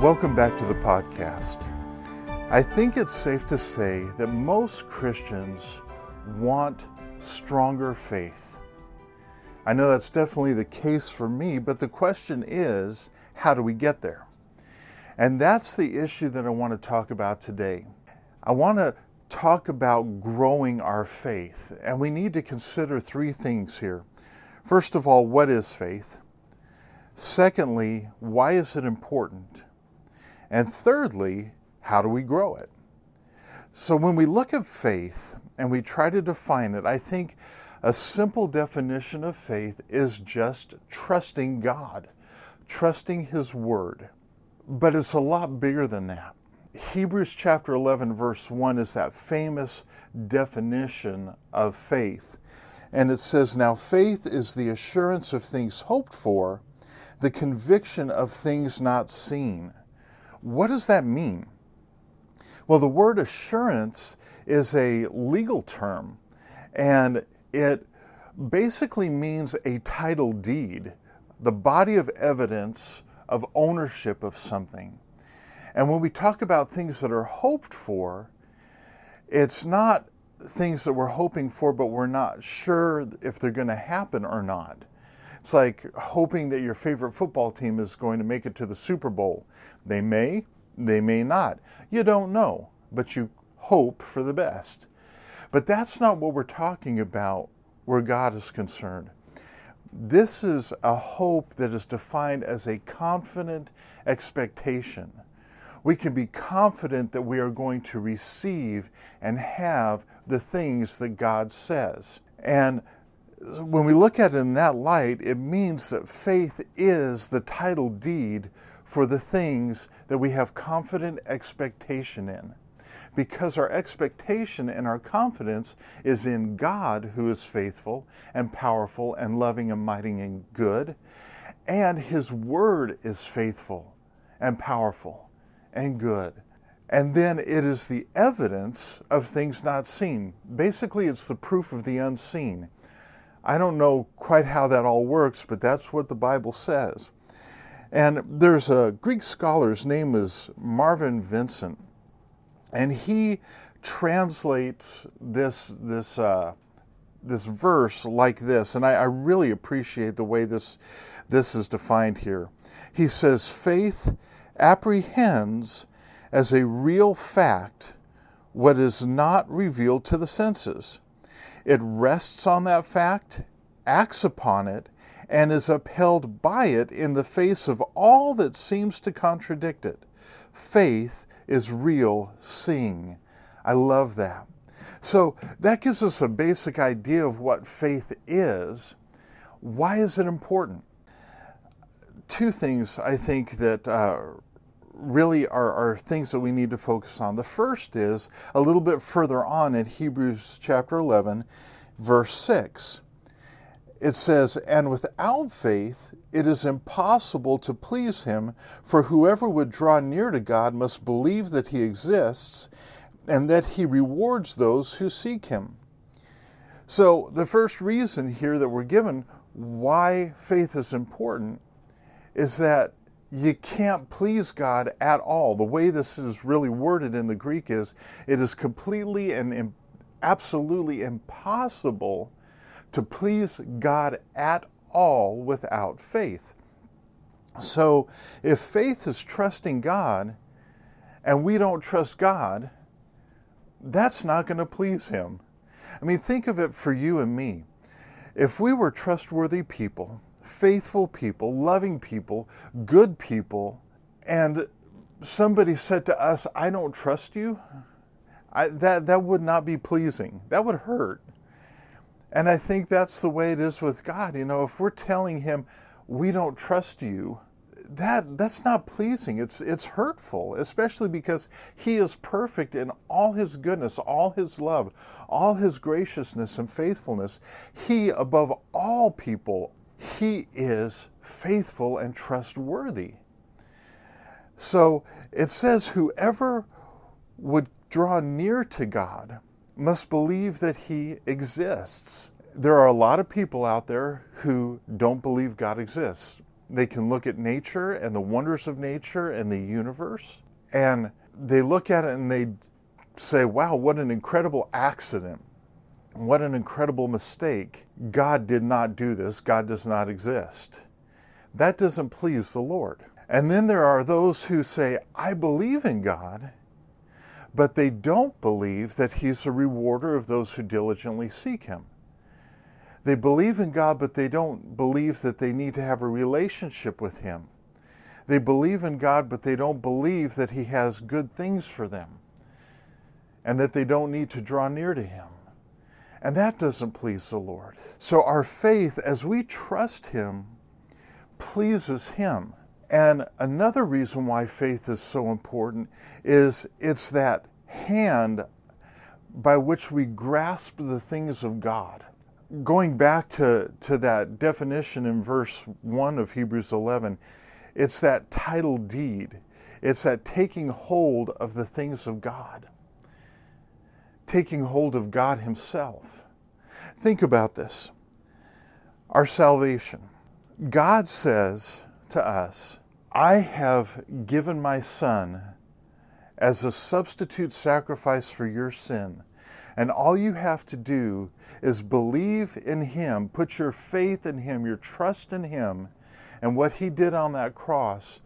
Welcome back to the podcast. I think it's safe to say that most Christians want stronger faith. I know that's definitely the case for me, but the question is how do we get there? And that's the issue that I want to talk about today. I want to talk about growing our faith, and we need to consider three things here. First of all, what is faith? Secondly, why is it important? And thirdly, how do we grow it? So when we look at faith and we try to define it, I think a simple definition of faith is just trusting God, trusting His Word. But it's a lot bigger than that. Hebrews chapter 11, verse 1 is that famous definition of faith. And it says, Now faith is the assurance of things hoped for, the conviction of things not seen. What does that mean? Well, the word assurance is a legal term, and it basically means a title deed, the body of evidence of ownership of something. And when we talk about things that are hoped for, it's not things that we're hoping for, but we're not sure if they're going to happen or not. It's like hoping that your favorite football team is going to make it to the Super Bowl. They may, they may not. You don't know, but you hope for the best. But that's not what we're talking about where God is concerned. This is a hope that is defined as a confident expectation. We can be confident that we are going to receive and have the things that God says. And when we look at it in that light, it means that faith is the title deed for the things that we have confident expectation in. Because our expectation and our confidence is in God, who is faithful and powerful and loving and mighty and good, and His Word is faithful and powerful and good. And then it is the evidence of things not seen. Basically, it's the proof of the unseen. I don't know quite how that all works, but that's what the Bible says. And there's a Greek scholar, his name is Marvin Vincent, and he translates this, this, uh, this verse like this, and I, I really appreciate the way this, this is defined here. He says, Faith apprehends as a real fact what is not revealed to the senses it rests on that fact, acts upon it, and is upheld by it in the face of all that seems to contradict it. Faith is real seeing. I love that. So that gives us a basic idea of what faith is. Why is it important? Two things I think that uh, really are, are things that we need to focus on. The first is a little bit further on in Hebrews chapter 11, verse 6. It says, And without faith it is impossible to please him, for whoever would draw near to God must believe that he exists and that he rewards those who seek him. So, the first reason here that we're given why faith is important is that you can't please God at all. The way this is really worded in the Greek is it is completely and absolutely impossible to please God at all without faith. So, if faith is trusting God and we don't trust God, that's not going to please Him. I mean, think of it for you and me. If we were trustworthy people, faithful people, loving people, good people, and somebody said to us, I don't trust you, I, that, that would not be pleasing. That would hurt. And I think that's the way it is with God. You know, if we're telling Him, we don't trust you, that that's not pleasing. It's it's hurtful, especially because he is perfect in all his goodness, all his love, all his graciousness and faithfulness. He above all people he is faithful and trustworthy. So it says, whoever would draw near to God must believe that He exists. There are a lot of people out there who don't believe God exists. they can look at nature and the wonders of nature and the universe, and they look at it and they say, wow, what an incredible accident. What an incredible mistake. God did not do this. God does not exist. That doesn't please the Lord. And then there are those who say, I believe in God, but they don't believe that He's a rewarder of those who diligently seek Him. They believe in God, but they don't believe that they need to have a relationship with Him. They believe in God, but they don't believe that He has good things for them and that they don't need to draw near to Him. And that doesn't please the Lord. So our faith, as we trust Him, pleases Him. And another reason why faith is so important is it's that hand by which we grasp the things of God. Going back to, to that definition in verse 1 of Hebrews 11, it's that title deed. It's that taking hold of the things of God, taking hold of God Himself. Think about this our salvation. God says to us, I have given my Son as a substitute sacrifice for your sin. And all you have to do is believe in Him, put your faith in Him, your trust in Him, and what He did on that cross,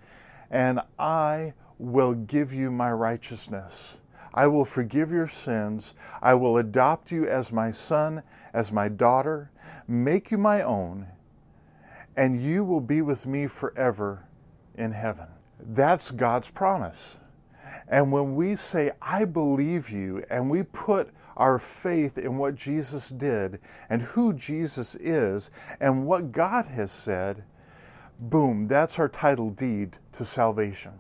and I will give you my righteousness. I will forgive your sins. I will adopt you as my son, as my daughter, make you my own, and you will be with me forever in heaven. That's God's promise. And when we say, I believe you, and we put our faith in what Jesus did and who Jesus is and what God has said, boom, that's our title deed to salvation.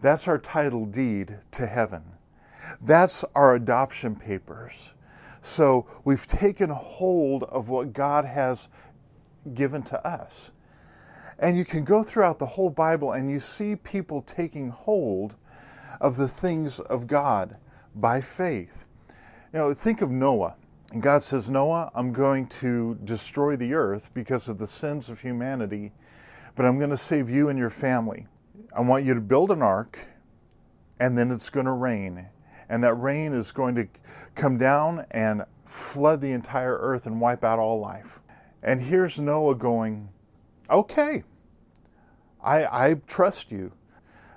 That's our title deed to heaven. That's our adoption papers. So we've taken hold of what God has given to us. And you can go throughout the whole Bible and you see people taking hold of the things of God by faith. You know, think of Noah. And God says, Noah, I'm going to destroy the earth because of the sins of humanity, but I'm going to save you and your family. I want you to build an ark, and then it's going to rain. And that rain is going to come down and flood the entire earth and wipe out all life. And here's Noah going, Okay, I, I trust you.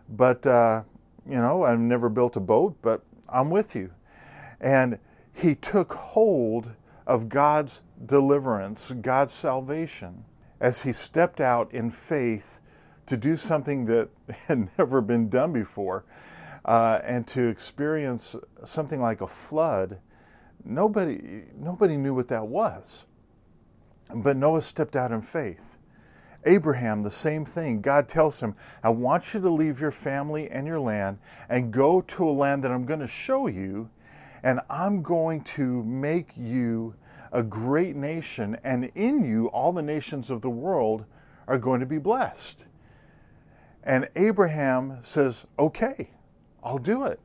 But, uh, you know, I've never built a boat, but I'm with you. And he took hold of God's deliverance, God's salvation, as he stepped out in faith to do something that had never been done before uh, and to experience something like a flood. Nobody, nobody knew what that was. But Noah stepped out in faith. Abraham, the same thing. God tells him, I want you to leave your family and your land and go to a land that I'm going to show you, and I'm going to make you a great nation, and in you, all the nations of the world are going to be blessed. And Abraham says, Okay, I'll do it.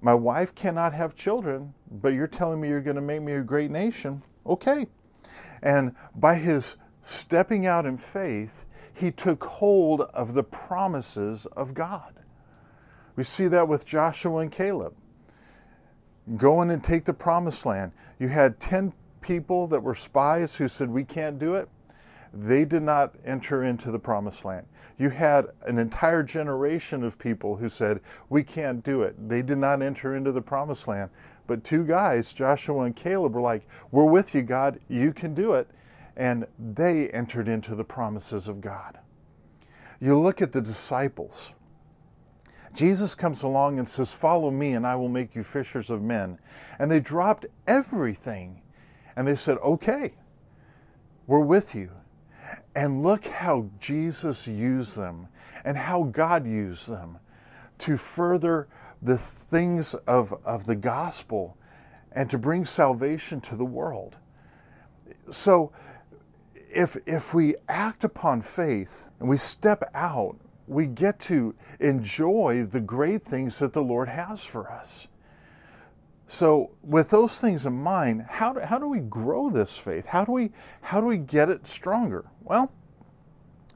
My wife cannot have children, but you're telling me you're going to make me a great nation. Okay. And by his stepping out in faith, he took hold of the promises of God. We see that with Joshua and Caleb. Go in and take the promised land. You had 10 people that were spies who said, We can't do it. They did not enter into the promised land. You had an entire generation of people who said, We can't do it. They did not enter into the promised land. But two guys, Joshua and Caleb, were like, We're with you, God. You can do it and they entered into the promises of God. You look at the disciples. Jesus comes along and says, Follow me, and I will make you fishers of men. And they dropped everything and they said, Okay, we're with you. And look how Jesus used them and how God used them to further the things of, of the gospel and to bring salvation to the world. So, if, if we act upon faith and we step out, we get to enjoy the great things that the Lord has for us. So, with those things in mind, how do, how do we grow this faith? How do we, how do we get it stronger? Well,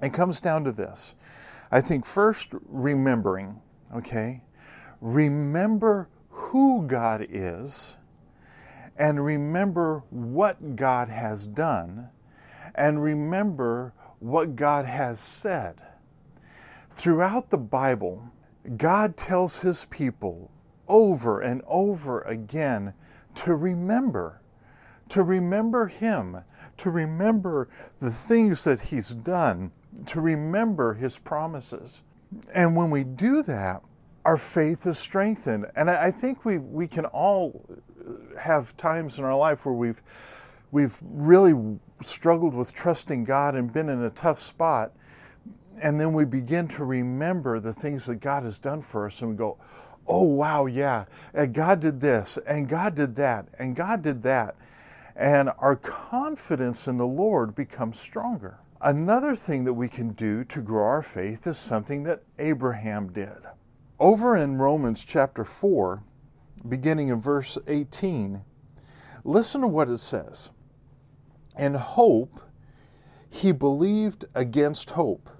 It comes down to this. I think first, remembering, okay? Remember who God is and remember what God has done and remember what God has said. Throughout the Bible, God tells his people over and over again to remember, to remember him, to remember the things that he's done, to remember his promises. And when we do that, our faith is strengthened. And I think we, we can all have times in our life where we've, we've really struggled with trusting God and been in a tough spot. And then we begin to remember the things that God has done for us and we go, oh, wow, yeah, and God did this, and God did that, and God did that. And our confidence in the Lord becomes stronger. Another thing that we can do to grow our faith is something that Abraham did. Over in Romans chapter 4, beginning in verse 18, listen to what it says. In hope, he believed against hope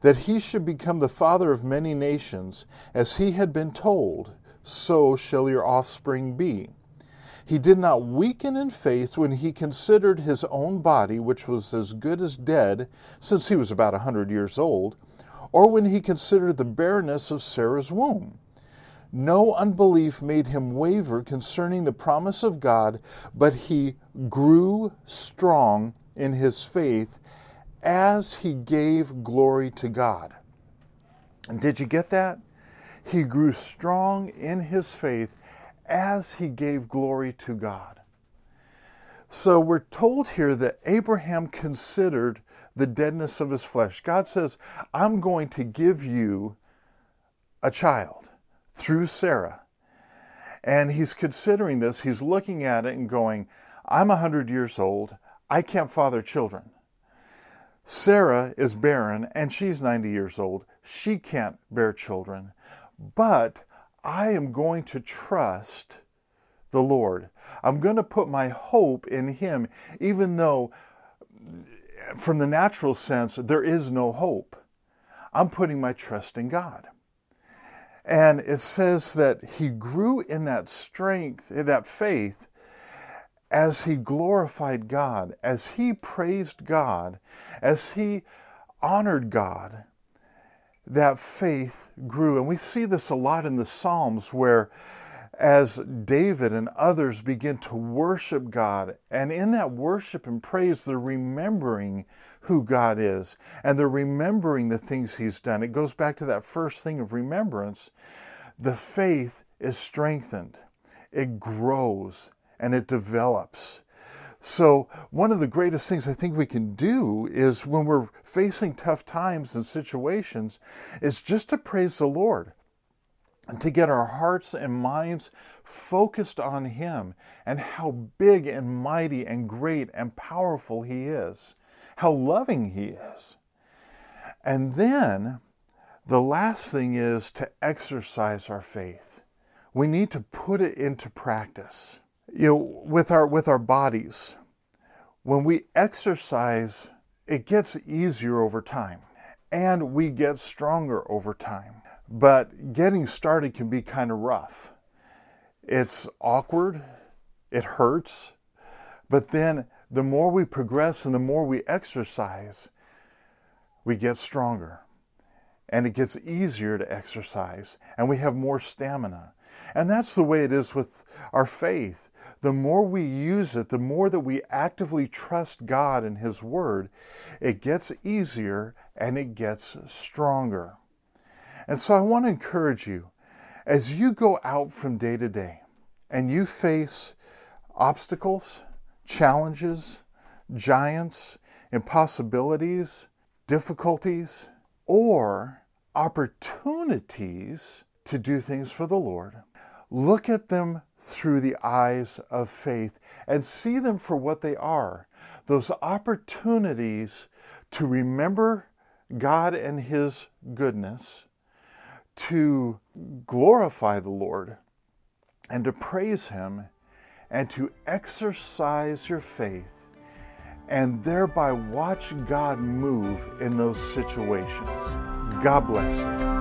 that he should become the father of many nations, as he had been told, so shall your offspring be. He did not weaken in faith when he considered his own body, which was as good as dead, since he was about a hundred years old, or when he considered the barrenness of Sarah's womb. No unbelief made him waver concerning the promise of God, but he grew strong in his faith as he gave glory to God. And did you get that? He grew strong in his faith as he gave glory to God. So we're told here that Abraham considered the deadness of his flesh. God says, I'm going to give you a child through Sarah. And he's considering this, he's looking at it and going, I'm 100 years old, I can't father children. Sarah is barren and she's 90 years old. She can't bear children. But I am going to trust the Lord. I'm going to put my hope in Him, even though, from the natural sense, there is no hope. I'm putting my trust in God. And it says that he grew in that strength, in that faith, as he glorified God, as he praised God, as he honored God, that faith grew. And we see this a lot in the Psalms where as David and others begin to worship God, and in that worship and praise, they're remembering who God is and they're remembering the things He's done. It goes back to that first thing of remembrance. The faith is strengthened, it grows, and it develops. So, one of the greatest things I think we can do is when we're facing tough times and situations, is just to praise the Lord and to get our hearts and minds focused on Him and how big and mighty and great and powerful He is, how loving He is. And then the last thing is to exercise our faith. We need to put it into practice you know, with our with our bodies, when we exercise, it gets easier over time, and we get stronger over time. But getting started can be kind of rough. It's awkward, it hurts, but then the more we progress and the more we exercise, we get stronger. And it gets easier to exercise, and we have more stamina. And that's the way it is with our faith the more we use it, the more that we actively trust God and His Word, it gets easier and it gets stronger. And so I want to encourage you as you go out from day to day and you face obstacles, challenges, giants, impossibilities, difficulties, or opportunities to do things for the Lord, look at them through the eyes of faith and see them for what they are those opportunities to remember God and His goodness, to glorify the Lord, and to praise Him, and to exercise your faith and thereby watch God move in those situations. God bless you.